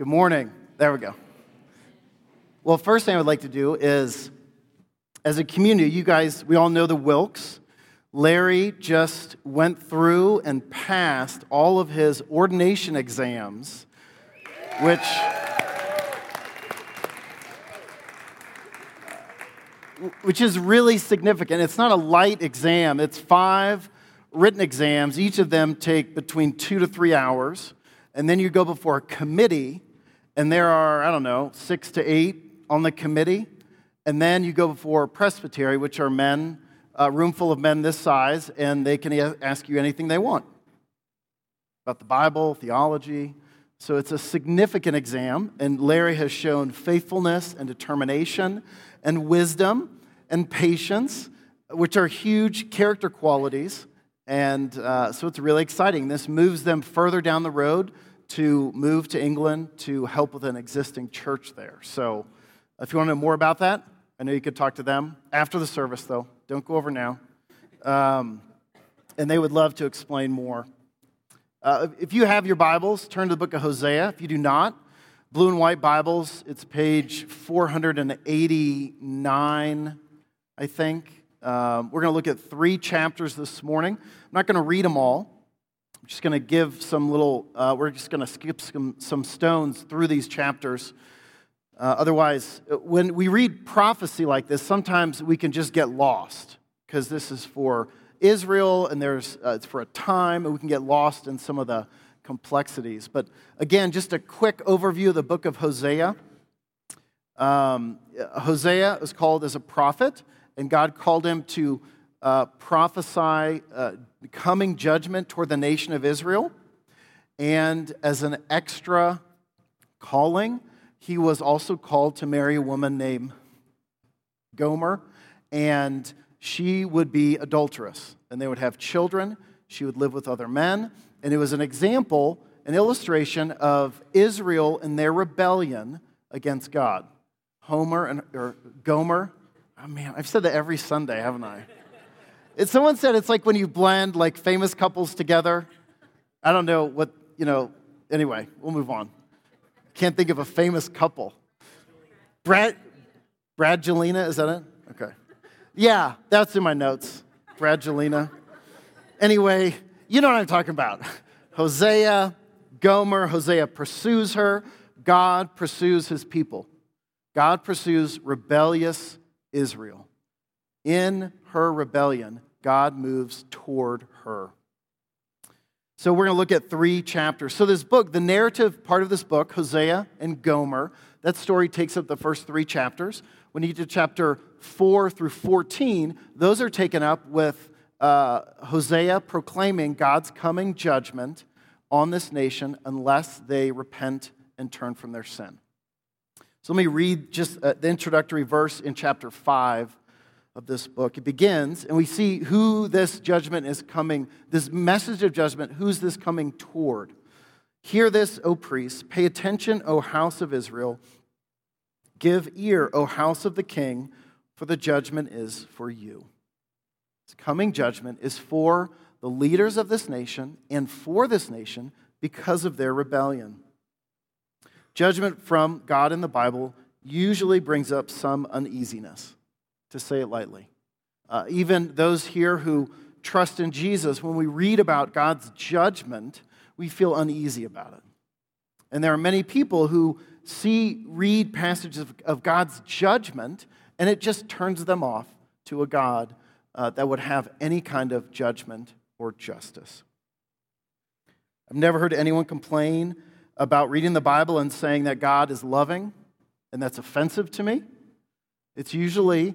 Good morning. There we go. Well, first thing I would like to do is, as a community, you guys, we all know the Wilks. Larry just went through and passed all of his ordination exams, which. Which is really significant. It's not a light exam, it's five written exams. Each of them take between two to three hours. And then you go before a committee and there are, I don't know, six to eight on the committee. And then you go before presbytery, which are men, a room full of men this size, and they can ask you anything they want about the Bible, theology. So it's a significant exam, and Larry has shown faithfulness and determination and wisdom and patience, which are huge character qualities. And uh, so it's really exciting. This moves them further down the road to move to England to help with an existing church there. So if you want to know more about that, I know you could talk to them after the service, though. Don't go over now. Um, and they would love to explain more. Uh, if you have your Bibles, turn to the book of Hosea. If you do not, blue and white Bibles, it's page 489, I think. Um, we're going to look at three chapters this morning. I'm not going to read them all. Just going to give some little, uh, we're just going to skip some, some stones through these chapters. Uh, otherwise, when we read prophecy like this, sometimes we can just get lost because this is for Israel and there's, uh, it's for a time, and we can get lost in some of the complexities. But again, just a quick overview of the book of Hosea. Um, Hosea is called as a prophet, and God called him to uh, prophesy uh, coming judgment toward the nation of Israel. And as an extra calling, he was also called to marry a woman named Gomer, and she would be adulterous, and they would have children. She would live with other men, and it was an example, an illustration of Israel and their rebellion against God. Homer and or Gomer. Oh man, I've said that every Sunday, haven't I? Someone said it's like when you blend like famous couples together. I don't know what, you know, anyway, we'll move on. Can't think of a famous couple. Brad, Brangelina, is that it? Okay. Yeah, that's in my notes. Brangelina. Anyway, you know what I'm talking about. Hosea, Gomer, Hosea pursues her. God pursues his people. God pursues rebellious Israel. In her rebellion, God moves toward her. So we're going to look at three chapters. So this book, the narrative part of this book, Hosea and Gomer, that story takes up the first three chapters. When you get to chapter 4 through 14, those are taken up with uh, Hosea proclaiming God's coming judgment on this nation unless they repent and turn from their sin. So let me read just uh, the introductory verse in chapter 5 of this book. It begins, and we see who this judgment is coming, this message of judgment, who's this coming toward. Hear this, O priests. Pay attention, O house of Israel. Give ear, O house of the king, for the judgment is for you. This coming judgment is for the leaders of this nation and for this nation because of their rebellion. Judgment from God in the Bible usually brings up some uneasiness to say it lightly. Uh, even those here who trust in Jesus, when we read about God's judgment, we feel uneasy about it. And there are many people who see, read passages of, of God's judgment, and it just turns them off to a God uh, that would have any kind of judgment or justice. I've never heard anyone complain about reading the Bible and saying that God is loving, and that's offensive to me. It's usually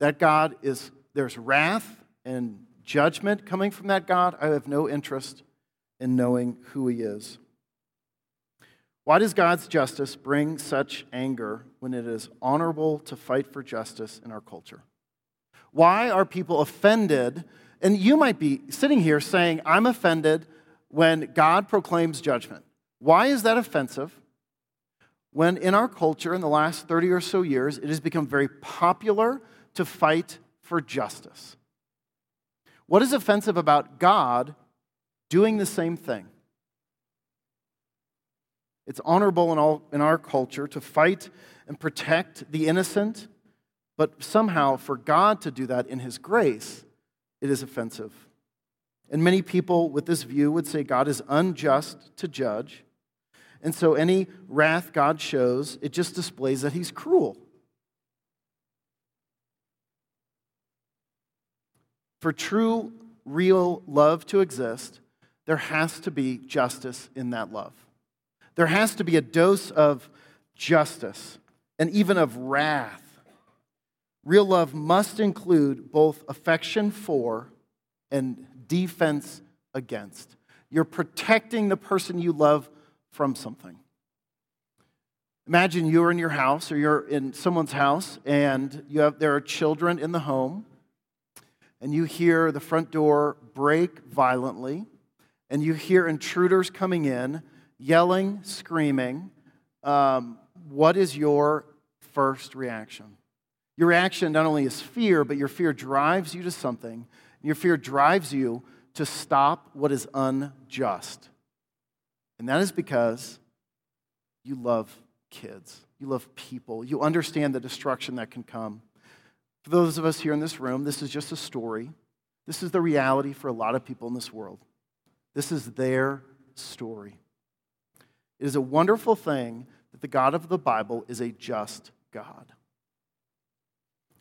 that God is, there's wrath and judgment coming from that God. I have no interest in knowing who He is. Why does God's justice bring such anger when it is honorable to fight for justice in our culture? Why are people offended? And you might be sitting here saying, I'm offended when God proclaims judgment. Why is that offensive? When in our culture, in the last 30 or so years, it has become very popular to fight for justice. What is offensive about God doing the same thing? It's honorable in, all, in our culture to fight and protect the innocent, but somehow for God to do that in His grace, it is offensive. And many people with this view would say God is unjust to judge. And so any wrath God shows, it just displays that He's cruel. For true, real love to exist, there has to be justice in that love. There has to be a dose of justice and even of wrath. Real love must include both affection for and defense against. You're protecting the person you love from something. Imagine you're in your house or you're in someone's house and you have, there are children in the home and you hear the front door break violently, and you hear intruders coming in, yelling, screaming, um, what is your first reaction? Your reaction not only is fear, but your fear drives you to something. Your fear drives you to stop what is unjust. And that is because you love kids, you love people, you understand the destruction that can come. For those of us here in this room, this is just a story. This is the reality for a lot of people in this world. This is their story. It is a wonderful thing that the God of the Bible is a just God.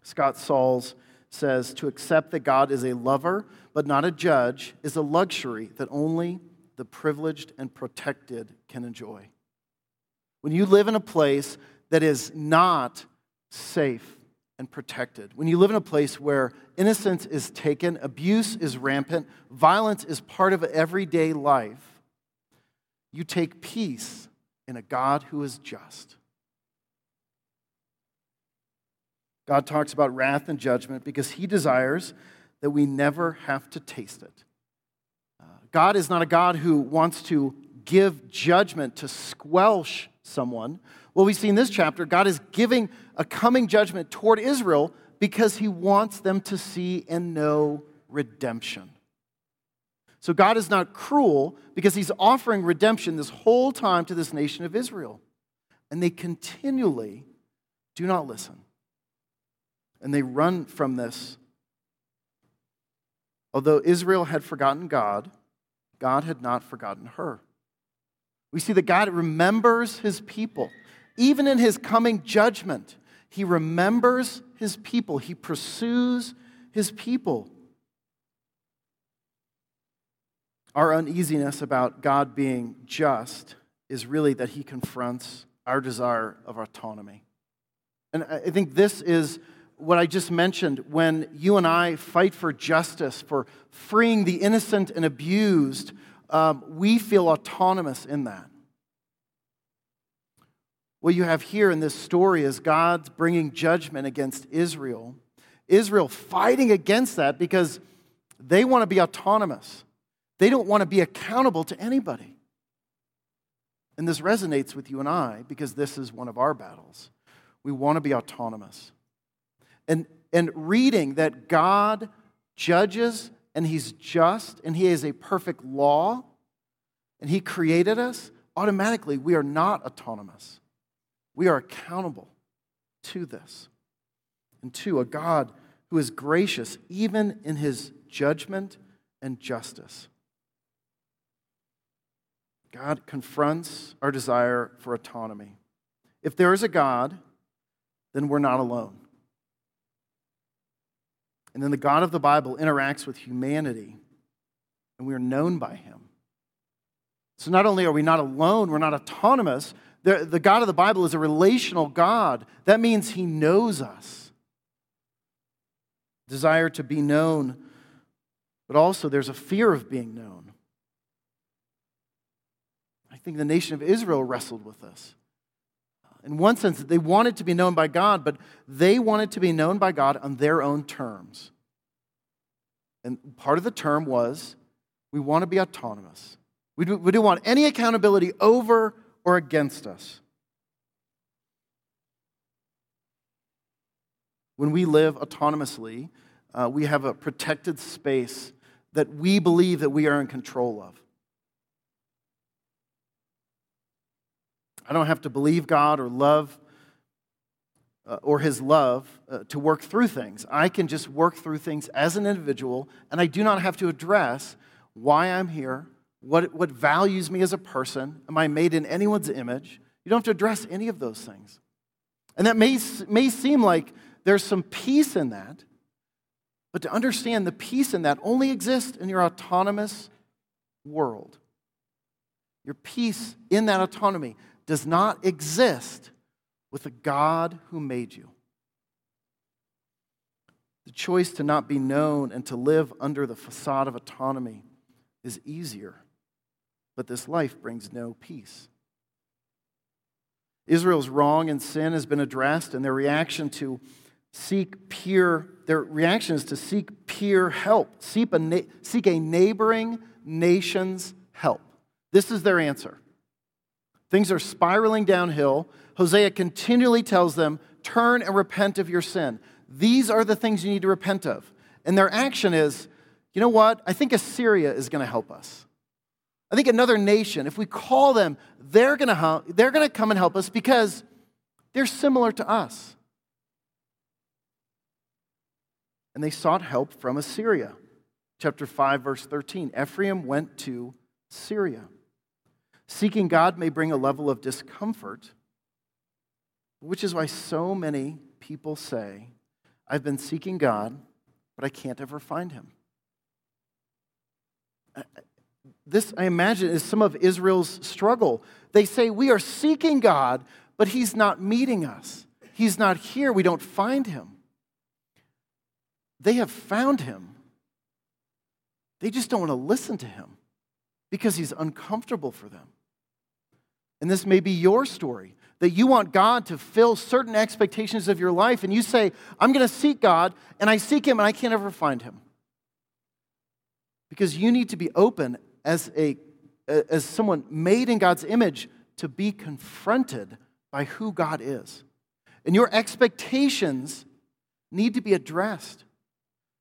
Scott Sauls says to accept that God is a lover but not a judge is a luxury that only the privileged and protected can enjoy. When you live in a place that is not safe, and protected. When you live in a place where innocence is taken, abuse is rampant, violence is part of everyday life, you take peace in a God who is just. God talks about wrath and judgment because he desires that we never have to taste it. Uh, God is not a God who wants to give judgment to squelch someone. Well, we see in this chapter, God is giving a coming judgment toward Israel because he wants them to see and know redemption. So God is not cruel because he's offering redemption this whole time to this nation of Israel. And they continually do not listen. And they run from this. Although Israel had forgotten God, God had not forgotten her. We see that God remembers his people. Even in his coming judgment, he remembers his people, he pursues his people. Our uneasiness about God being just is really that he confronts our desire of autonomy. And I think this is what I just mentioned when you and I fight for justice, for freeing the innocent and abused, um, we feel autonomous in that. What you have here in this story is God's bringing judgment against Israel. Israel fighting against that because they want to be autonomous. They don't want to be accountable to anybody. And this resonates with you and I because this is one of our battles. We want to be autonomous. And, and reading that God judges and He's just and He has a perfect law and He created us, automatically we are not autonomous. We are accountable to this. And to a God who is gracious even in his judgment and justice. God confronts our desire for autonomy. If there is a God, then we're not alone. And then the God of the Bible interacts with humanity, and we are known by him. So not only are we not alone, we're not autonomous, the, the God of the Bible is a relational God. That means he knows us. Desire to be known, but also there's a fear of being known. I think the nation of Israel wrestled with this. In one sense, they wanted to be known by God, but they wanted to be known by God on their own terms. And part of the term was we want to be autonomous. We, do, we don't want any accountability over or against us. When we live autonomously, uh, we have a protected space that we believe that we are in control of. I don't have to believe God or love uh, or his love uh, to work through things. I can just work through things as an individual, and I do not have to address why I'm here, what, what values me as a person. Am I made in anyone's image? You don't have to address any of those things. And that may, may seem like there's some peace in that, but to understand the peace in that only exists in your autonomous world. Your peace in that autonomy does not exist with the God who made you. The choice to not be known and to live under the facade of autonomy is easier, but this life brings no peace. Israel's wrong and sin has been addressed, and their reaction to seek peer, their reaction is to seek peer help, seek a, seek a neighboring nation's help. This is their answer. Things are spiraling downhill. Hosea continually tells them, Turn and repent of your sin. These are the things you need to repent of. And their action is, you know what? I think Assyria is going to help us. I think another nation, if we call them, they're going to they're going to come and help us because they're similar to us. And they sought help from Assyria. Chapter 5 verse 13. Ephraim went to Assyria. Seeking God may bring a level of discomfort, which is why so many people say, I've been seeking God, but I can't ever find him. This, I imagine, is some of Israel's struggle. They say, We are seeking God, but he's not meeting us. He's not here. We don't find him. They have found him. They just don't want to listen to him because he's uncomfortable for them. And this may be your story that you want God to fill certain expectations of your life, and you say, I'm going to seek God, and I seek him, and I can't ever find him. Because you need to be open as, a, as someone made in God's image to be confronted by who God is. And your expectations need to be addressed.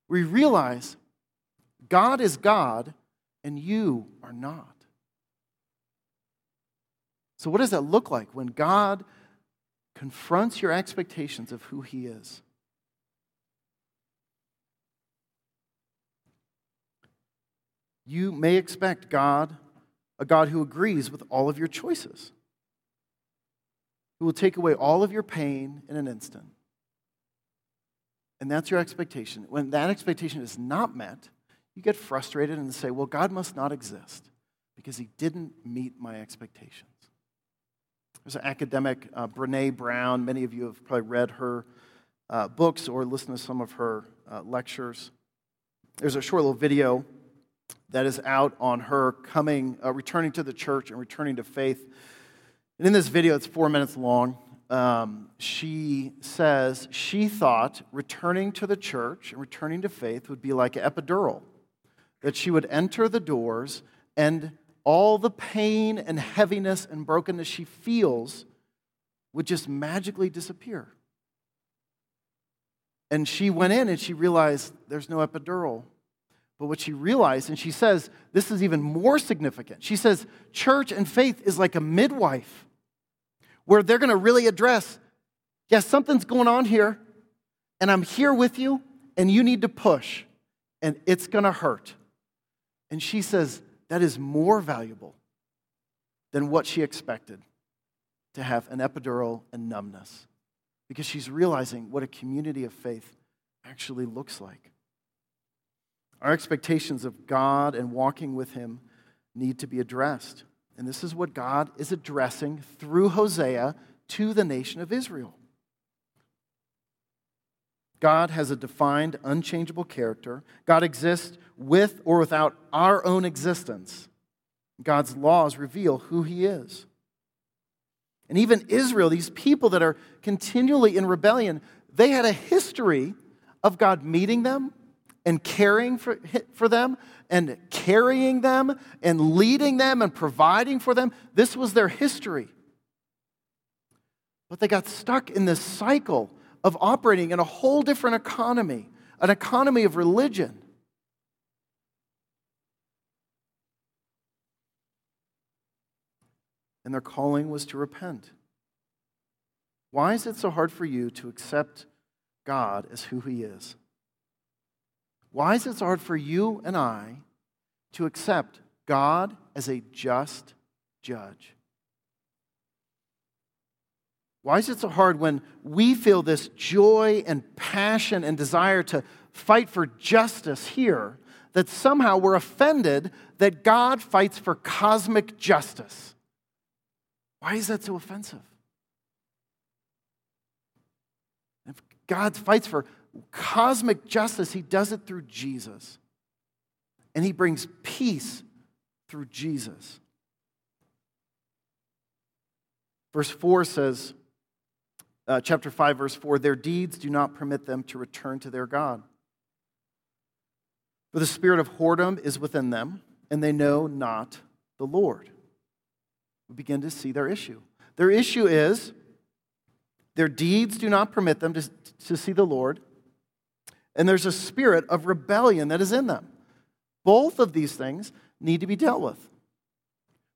We realize God is God and you are not. So, what does that look like when God confronts your expectations of who He is? You may expect God, a God who agrees with all of your choices, who will take away all of your pain in an instant. And that's your expectation. When that expectation is not met, you get frustrated and say, Well, God must not exist because He didn't meet my expectations. There's an academic, uh, Brene Brown. Many of you have probably read her uh, books or listened to some of her uh, lectures. There's a short little video that is out on her coming, uh, returning to the church and returning to faith. And in this video, it's four minutes long. Um, she says she thought returning to the church and returning to faith would be like an epidural, that she would enter the doors and all the pain and heaviness and brokenness she feels would just magically disappear. And she went in and she realized there's no epidural. But what she realized, and she says this is even more significant. She says, church and faith is like a midwife where they're going to really address yes, something's going on here, and I'm here with you, and you need to push, and it's going to hurt. And she says, that is more valuable than what she expected to have an epidural and numbness because she's realizing what a community of faith actually looks like. Our expectations of God and walking with Him need to be addressed. And this is what God is addressing through Hosea to the nation of Israel. God has a defined, unchangeable character. God exists with or without our own existence. God's laws reveal who He is. And even Israel, these people that are continually in rebellion, they had a history of God meeting them and caring for, for them and carrying them and leading them and providing for them. This was their history. But they got stuck in this cycle of operating in a whole different economy, an economy of religion. And their calling was to repent. Why is it so hard for you to accept God as who He is? Why is it so hard for you and I to accept God as a just judge? Why is it so hard when we feel this joy and passion and desire to fight for justice here that somehow we're offended that God fights for cosmic justice? Why is that so offensive? If God fights for cosmic justice, He does it through Jesus. And He brings peace through Jesus. Verse 4 says, uh, chapter 5, verse 4 their deeds do not permit them to return to their God. For the spirit of whoredom is within them, and they know not the Lord. We begin to see their issue. Their issue is their deeds do not permit them to, to see the Lord, and there's a spirit of rebellion that is in them. Both of these things need to be dealt with.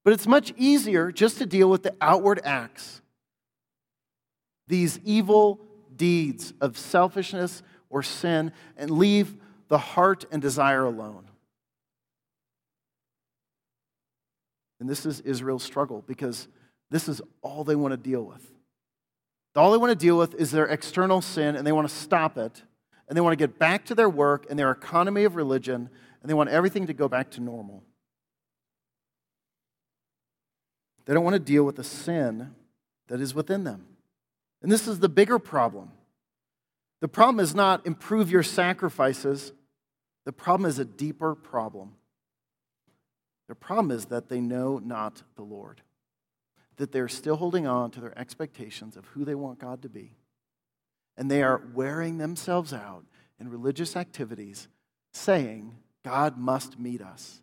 But it's much easier just to deal with the outward acts these evil deeds of selfishness or sin and leave the heart and desire alone. And this is Israel's struggle because this is all they want to deal with. All they want to deal with is their external sin and they want to stop it. And they want to get back to their work and their economy of religion and they want everything to go back to normal. They don't want to deal with the sin that is within them. And this is the bigger problem. The problem is not improve your sacrifices, the problem is a deeper problem. The problem is that they know not the Lord, that they're still holding on to their expectations of who they want God to be. And they are wearing themselves out in religious activities, saying, God must meet us.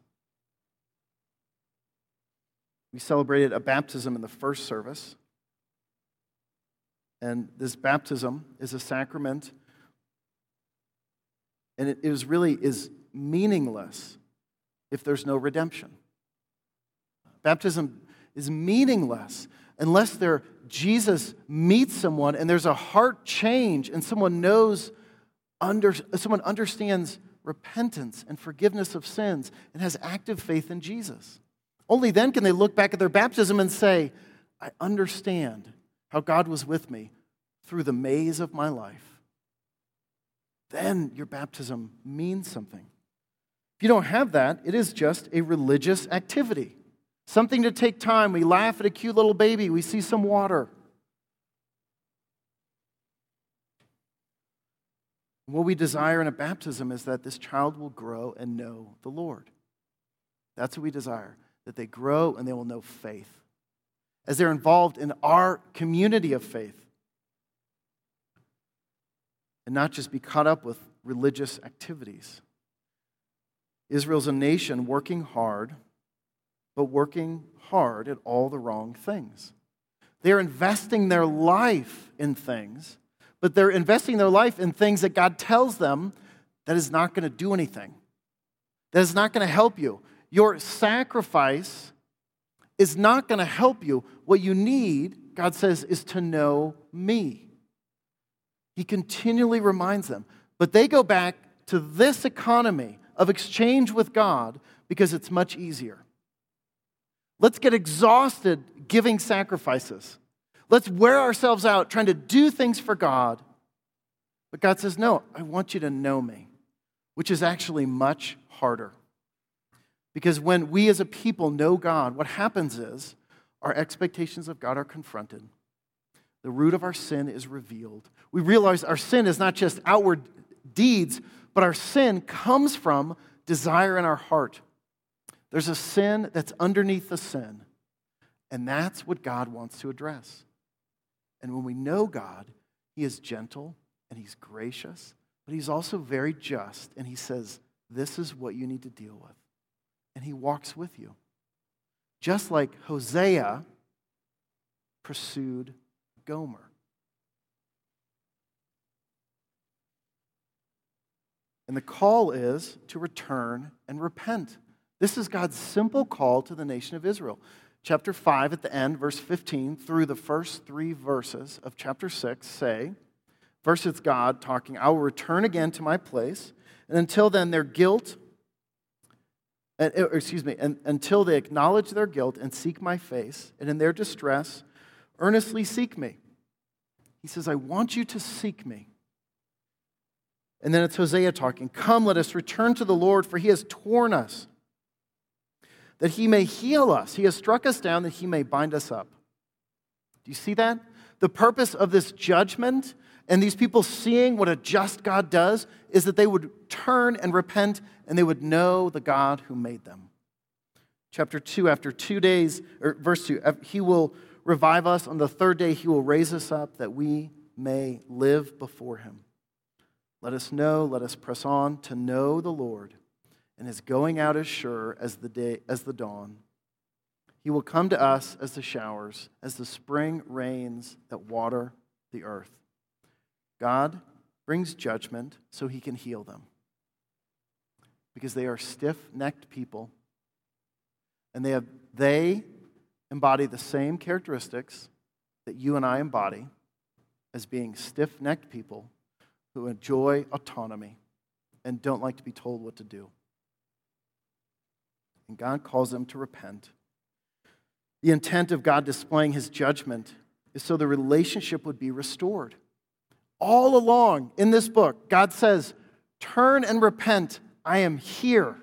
We celebrated a baptism in the first service. And this baptism is a sacrament. And it is really is meaningless if there's no redemption. Baptism is meaningless unless there Jesus meets someone and there's a heart change and someone knows under, someone understands repentance and forgiveness of sins and has active faith in Jesus. Only then can they look back at their baptism and say, I understand how God was with me through the maze of my life, then your baptism means something. If you don't have that, it is just a religious activity, something to take time. We laugh at a cute little baby, we see some water. What we desire in a baptism is that this child will grow and know the Lord. That's what we desire, that they grow and they will know faith as they're involved in our community of faith and not just be caught up with religious activities. Israel's a nation working hard, but working hard at all the wrong things. They're investing their life in things, but they're investing their life in things that God tells them that is not going to do anything, that is not going to help you. Your sacrifice is not going to help you. What you need, God says, is to know me. He continually reminds them. But they go back to this economy of exchange with God because it's much easier. Let's get exhausted giving sacrifices. Let's wear ourselves out trying to do things for God. But God says, No, I want you to know me, which is actually much harder. Because when we as a people know God, what happens is our expectations of God are confronted the root of our sin is revealed. We realize our sin is not just outward deeds, but our sin comes from desire in our heart. There's a sin that's underneath the sin, and that's what God wants to address. And when we know God, He is gentle and He's gracious, but He's also very just, and He says, This is what you need to deal with. And He walks with you. Just like Hosea pursued Gomer. And the call is to return and repent. This is God's simple call to the nation of Israel chapter 5 at the end, verse 15, through the first three verses of chapter 6 say, First, it's God talking, I will return again to my place. And until then, their guilt, uh, excuse me, until they acknowledge their guilt and seek my face, and in their distress, earnestly seek me. He says, I want you to seek me. And then it's Hosea talking, Come, let us return to the Lord, for he has torn us, that he may heal us. He has struck us down, that he may bind us up. Do you see that? The purpose of this judgment and these people seeing what a just God does is that they would turn and repent and they would know the God who made them. Chapter 2, after two days, or verse 2, he will revive us. On the third day, he will raise us up that we may live before him. Let us know, let us press on to know the Lord, and his going out is sure as the day as the dawn. He will come to us as the showers, as the spring rains that water the earth. God brings judgment so he can heal them. Because they are stiff necked people, and they, have, they embody the same characteristics that you and I embody as being stiff necked people who enjoy autonomy and don't like to be told what to do. And God calls them to repent. The intent of God displaying his judgment is so the relationship would be restored all along in this book, God says, Turn and repent. I am here.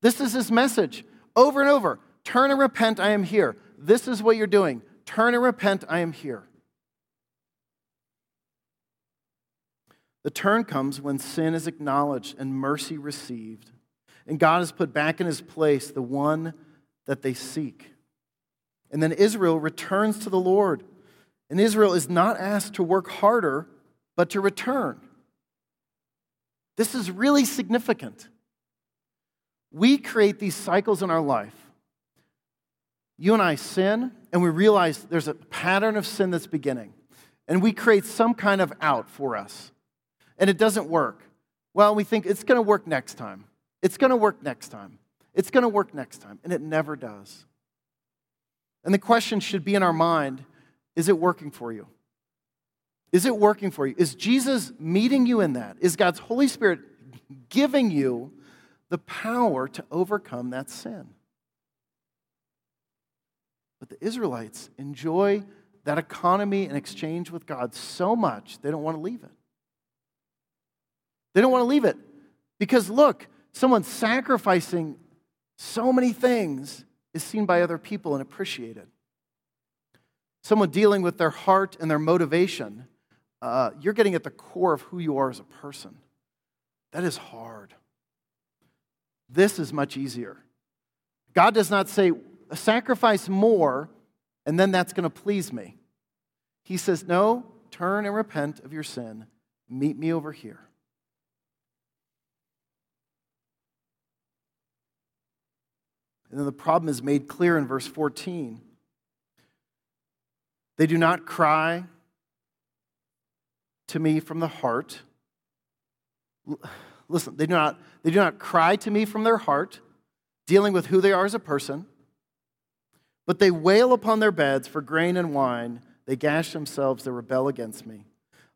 This is his message over and over. Turn and repent. I am here. This is what you're doing. Turn and repent. I am here. The turn comes when sin is acknowledged and mercy received, and God has put back in his place the one that they seek. And then Israel returns to the Lord. And Israel is not asked to work harder, but to return. This is really significant. We create these cycles in our life. You and I sin, and we realize there's a pattern of sin that's beginning. And we create some kind of out for us. And it doesn't work. Well, we think it's going to work next time. It's going to work next time. It's going to work next time. And it never does. And the question should be in our mind is it working for you? Is it working for you? Is Jesus meeting you in that? Is God's Holy Spirit giving you the power to overcome that sin? But the Israelites enjoy that economy and exchange with God so much, they don't want to leave it. They don't want to leave it because, look, someone sacrificing so many things is seen by other people and appreciated. Someone dealing with their heart and their motivation uh, you're getting at the core of who you are as a person. That is hard. This is much easier. God does not say, sacrifice more, and then that's going to please me. He says, no, turn and repent of your sin. Meet me over here. And then the problem is made clear in verse 14. They do not cry to me from the heart. Listen, they do not, they do not cry to me from their heart, dealing with who they are as a person, but they wail upon their beds for grain and wine. They gash themselves, they rebel against me.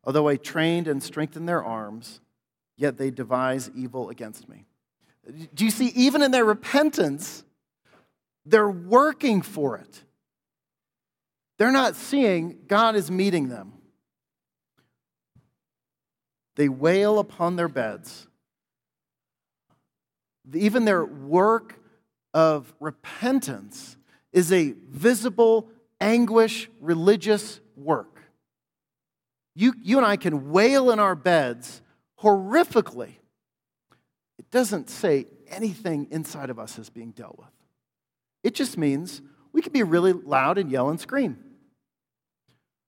Although I trained and strengthened their arms, yet they devise evil against me. Do you see, even in their repentance, they're working for it. They're not seeing God is meeting them. They wail upon their beds. Even their work of repentance is a visible, anguish, religious work. You, you and I can wail in our beds horrifically. It doesn't say anything inside of us is being dealt with. It just means we can be really loud and yell and scream.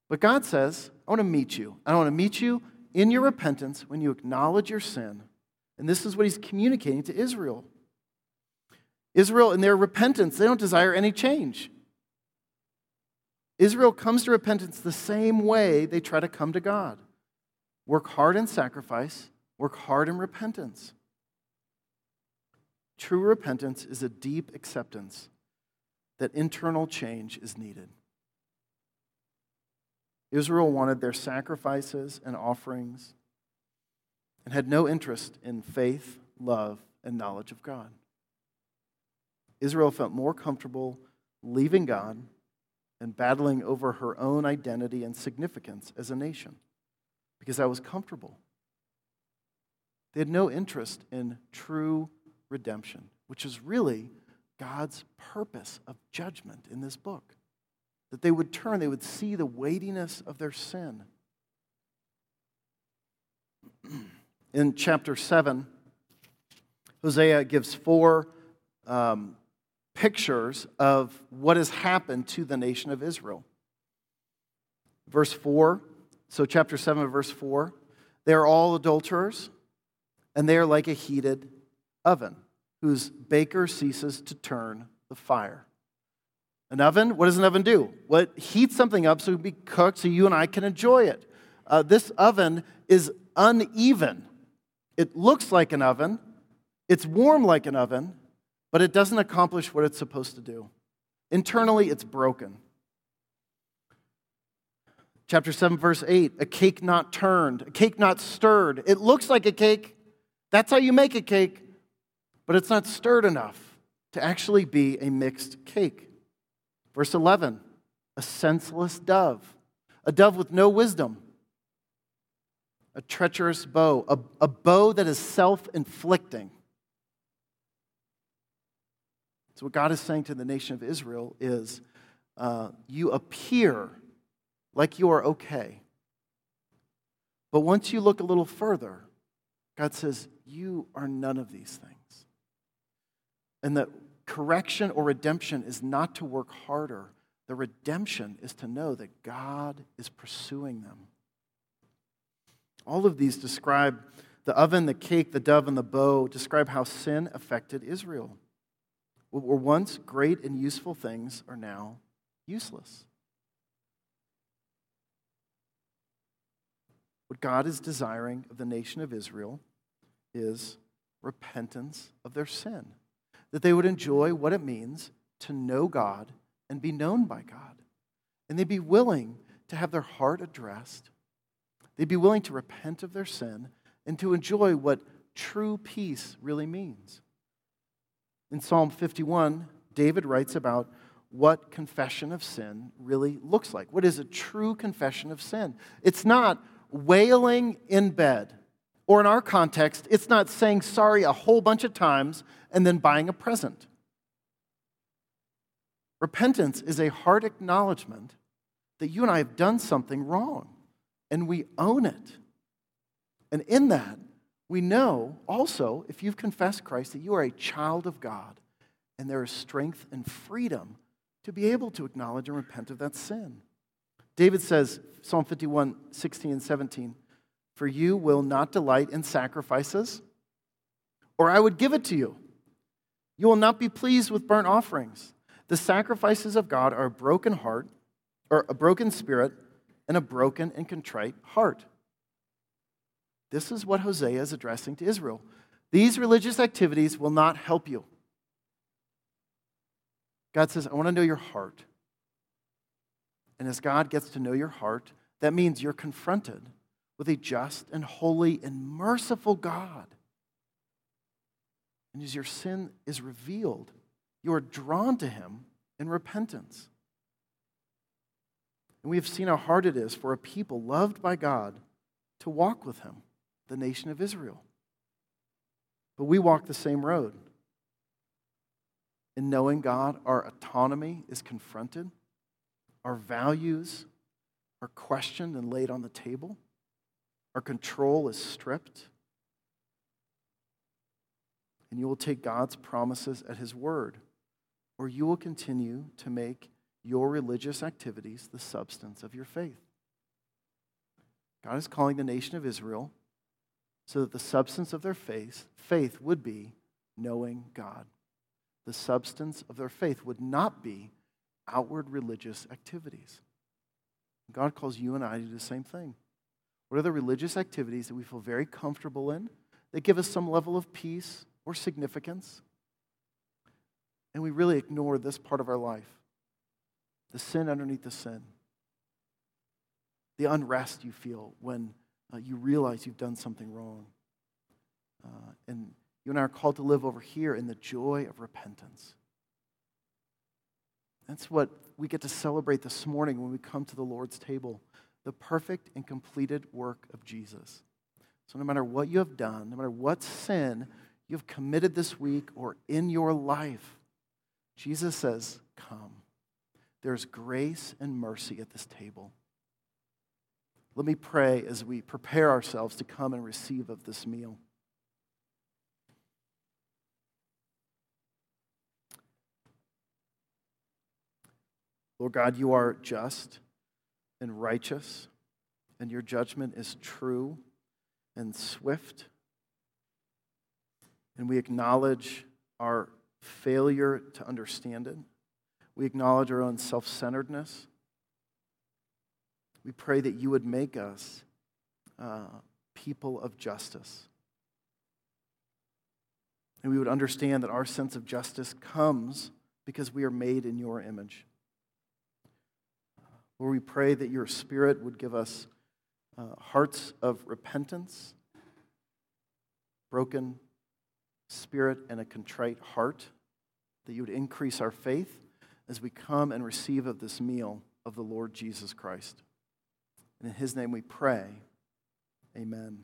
But God says, I want to meet you. I want to meet you in your repentance, when you acknowledge your sin, and this is what he's communicating to Israel. Israel, in their repentance, they don't desire any change. Israel comes to repentance the same way they try to come to God work hard in sacrifice, work hard in repentance. True repentance is a deep acceptance that internal change is needed. Israel wanted their sacrifices and offerings and had no interest in faith, love, and knowledge of God. Israel felt more comfortable leaving God and battling over her own identity and significance as a nation because that was comfortable. They had no interest in true redemption, which is really God's purpose of judgment in this book. That they would turn, they would see the weightiness of their sin. In chapter 7, Hosea gives four um, pictures of what has happened to the nation of Israel. Verse 4, so chapter 7, verse 4, they are all adulterers, and they are like a heated oven, whose baker ceases to turn the fire. An oven, what does an oven do? Well, it heats something up so it can be cooked so you and I can enjoy it. Uh, this oven is uneven. It looks like an oven, it's warm like an oven, but it doesn't accomplish what it's supposed to do. Internally, it's broken. Chapter 7, verse 8 a cake not turned, a cake not stirred. It looks like a cake. That's how you make a cake, but it's not stirred enough to actually be a mixed cake. Verse 11 a senseless dove, a dove with no wisdom, a treacherous bow, a, a bow that is self inflicting. So, what God is saying to the nation of Israel is uh, you appear like you are okay. But once you look a little further, God says, You are none of these things. And that correction or redemption is not to work harder, the redemption is to know that God is pursuing them. All of these describe the oven, the cake, the dove, and the bow, describe how sin affected Israel. What were once great and useful things are now useless. What God is desiring of the nation of Israel is repentance of their sin, that they would enjoy what it means to know God and be known by God. And they'd be willing to have their heart addressed. They'd be willing to repent of their sin and to enjoy what true peace really means. In Psalm 51, David writes about what confession of sin really looks like. What is a true confession of sin? It's not wailing in bed, or in our context, it's not saying sorry a whole bunch of times and then buying a present. Repentance is a hard acknowledgement that you and I have done something wrong, and we own it. And in that, we know also, if you've confessed Christ, that you are a child of God, and there is strength and freedom to be able to acknowledge and repent of that sin. David says, Psalm 51, 16 and 17, For you will not delight in sacrifices, or I would give it to you. You will not be pleased with burnt offerings. The sacrifices of God are a broken heart, or a broken spirit, and a broken and contrite heart. This is what Hosea is addressing to Israel. These religious activities will not help you. God says, I want to know your heart. And as God gets to know your heart, that means you're confronted with a just and holy and merciful God. And as your sin is revealed, you are drawn to Him in repentance. And we have seen how hard it is for a people loved by God to walk with Him, the nation of Israel. But we walk the same road. In knowing God, our autonomy is confronted our values are questioned and laid on the table, our control is stripped. And you will take God's promises at His word, or you will continue to make your religious activities the substance of your faith. God is calling the nation of Israel so that the substance of their faith, faith would be knowing God. The substance of their faith would not be outward religious activities. God calls you and I to do the same thing. What are the religious activities that we feel very comfortable in, that give us some level of peace or significance? and we really ignore this part of our life the sin underneath the sin, the unrest you feel when uh, you realize you've done something wrong. Uh, and you and I are called to live over here in the joy of repentance. That's what we get to celebrate this morning when we come to the Lord's table the perfect and completed work of Jesus. So, no matter what you have done, no matter what sin you've committed this week or in your life, Jesus says, Come. There's grace and mercy at this table. Let me pray as we prepare ourselves to come and receive of this meal. Lord God, you are just and righteous, and your judgment is true and swift. And we acknowledge our failure to understand it. We acknowledge our own self centeredness. We pray that you would make us uh, people of justice. And we would understand that our sense of justice comes because we are made in your image. Lord, we pray that your Spirit would give us uh, hearts of repentance, broken spirit, and a contrite heart, that you would increase our faith as we come and receive of this meal of the Lord Jesus Christ. And in his name we pray. Amen.